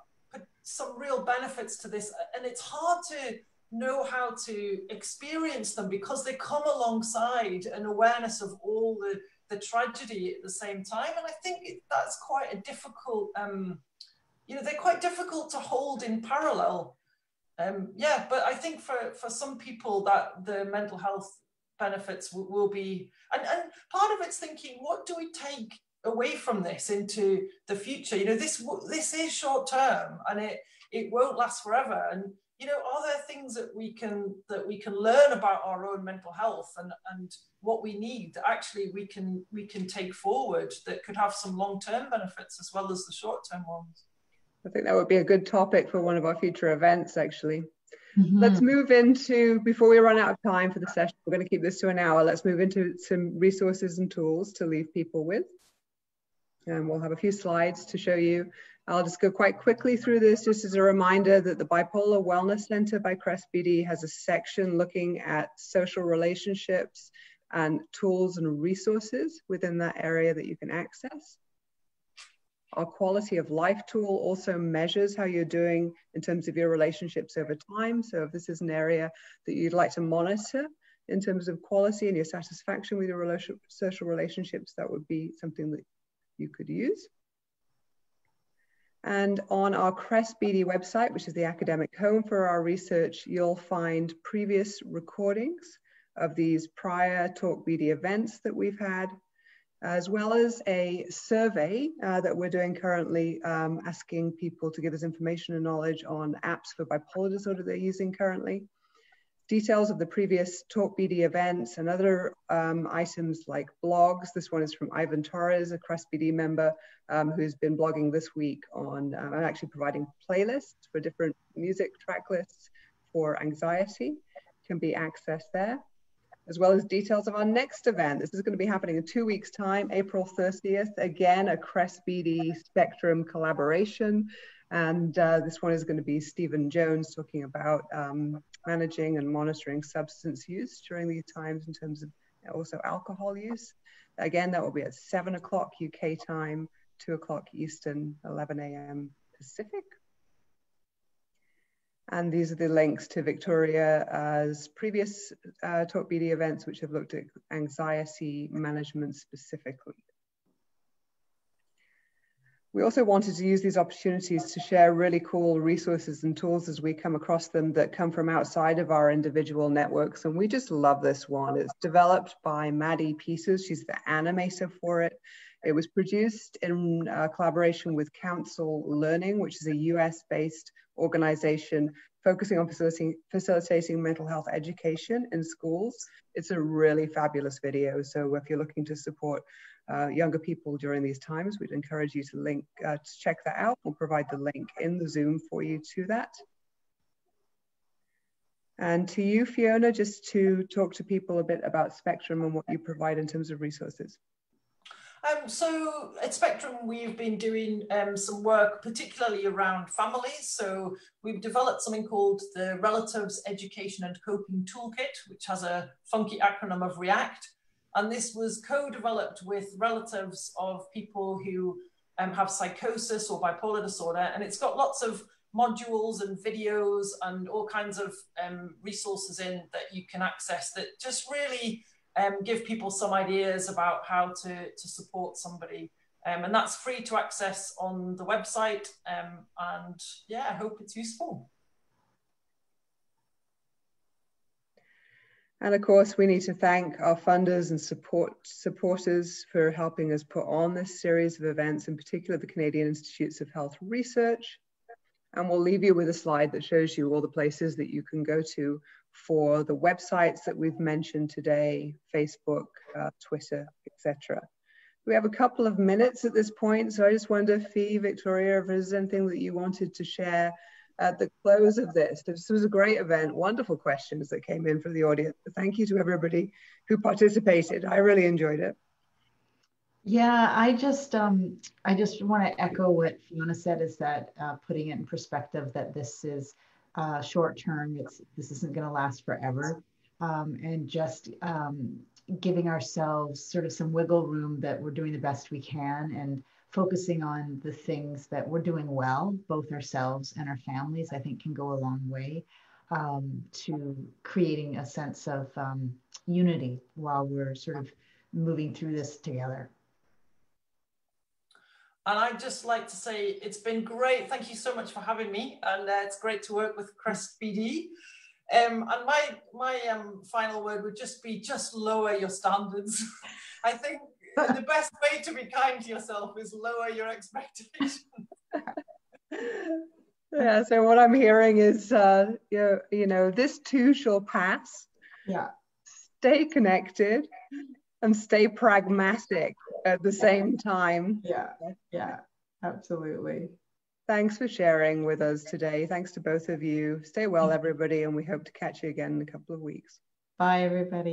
some real benefits to this and it's hard to know how to experience them because they come alongside an awareness of all the the tragedy at the same time and i think that's quite a difficult um you know they're quite difficult to hold in parallel um, yeah, but I think for, for some people that the mental health benefits will, will be, and, and part of it's thinking, what do we take away from this into the future? You know, this this is short term and it it won't last forever. And you know, are there things that we can that we can learn about our own mental health and and what we need that actually we can we can take forward that could have some long term benefits as well as the short term ones? I think that would be a good topic for one of our future events, actually. Mm-hmm. Let's move into, before we run out of time for the session, we're going to keep this to an hour. Let's move into some resources and tools to leave people with. And we'll have a few slides to show you. I'll just go quite quickly through this just as a reminder that the Bipolar Wellness Center by Crest BD has a section looking at social relationships and tools and resources within that area that you can access. Our quality of life tool also measures how you're doing in terms of your relationships over time. So if this is an area that you'd like to monitor in terms of quality and your satisfaction with your social relationships, that would be something that you could use. And on our CREST BD website, which is the academic home for our research, you'll find previous recordings of these prior Talk BD events that we've had, as well as a survey uh, that we're doing currently um, asking people to give us information and knowledge on apps for bipolar disorder they're using currently. Details of the previous Talk BD events and other um, items like blogs. This one is from Ivan Torres, a Crest BD member um, who's been blogging this week on, um, I'm actually providing playlists for different music track lists for anxiety, can be accessed there as well as details of our next event. This is going to be happening in two weeks' time, April 30th. Again, a Crest BD Spectrum collaboration. And uh, this one is going to be Steven Jones talking about um, managing and monitoring substance use during these times in terms of also alcohol use. Again, that will be at 7 o'clock UK time, 2 o'clock Eastern, 11 a.m. Pacific. And these are the links to Victoria's previous uh, Talk BD events, which have looked at anxiety management specifically. We also wanted to use these opportunities to share really cool resources and tools as we come across them that come from outside of our individual networks. And we just love this one. It's developed by Maddie Pieces. She's the animator for it. It was produced in uh, collaboration with Council Learning, which is a US based organization focusing on facilitating, facilitating mental health education in schools. It's a really fabulous video. So if you're looking to support uh, younger people during these times, we'd encourage you to link uh, to check that out. We'll provide the link in the Zoom for you to that. And to you, Fiona, just to talk to people a bit about Spectrum and what you provide in terms of resources. Um, so at Spectrum, we've been doing um, some work, particularly around families. So we've developed something called the Relatives Education and Coping Toolkit, which has a funky acronym of REACT. And this was co-developed with relatives of people who um, have psychosis or bipolar disorder. And it's got lots of modules and videos and all kinds of um, resources in that you can access that just really um, give people some ideas about how to, to support somebody. Um, and that's free to access on the website. Um, and yeah, I hope it's useful. And of course, we need to thank our funders and support supporters for helping us put on this series of events, in particular the Canadian Institutes of Health Research. And we'll leave you with a slide that shows you all the places that you can go to for the websites that we've mentioned today, Facebook, uh, Twitter, etc. We have a couple of minutes at this point, so I just wonder, Fee, Victoria, if there's anything that you wanted to share at the close of this. This was a great event, wonderful questions that came in from the audience. Thank you to everybody who participated. I really enjoyed it. Yeah, I just um, I just want to echo what Fiona said. Is that uh, putting it in perspective that this is uh, short term. It's this isn't going to last forever, um, and just um, giving ourselves sort of some wiggle room that we're doing the best we can and focusing on the things that we're doing well, both ourselves and our families, I think can go a long way um, to creating a sense of um, unity while we're sort of moving through this together. And I'd just like to say it's been great. Thank you so much for having me. And uh, it's great to work with Crest BD. Um, and my my um, final word would just be just lower your standards. I think the best way to be kind to yourself is lower your expectations. yeah. So what I'm hearing is, uh, you know, you know, this too shall pass. Yeah. Stay connected and stay pragmatic at the same time. Yeah. Yeah. Absolutely. Thanks for sharing with us today. Thanks to both of you. Stay well, everybody, and we hope to catch you again in a couple of weeks. Bye, everybody.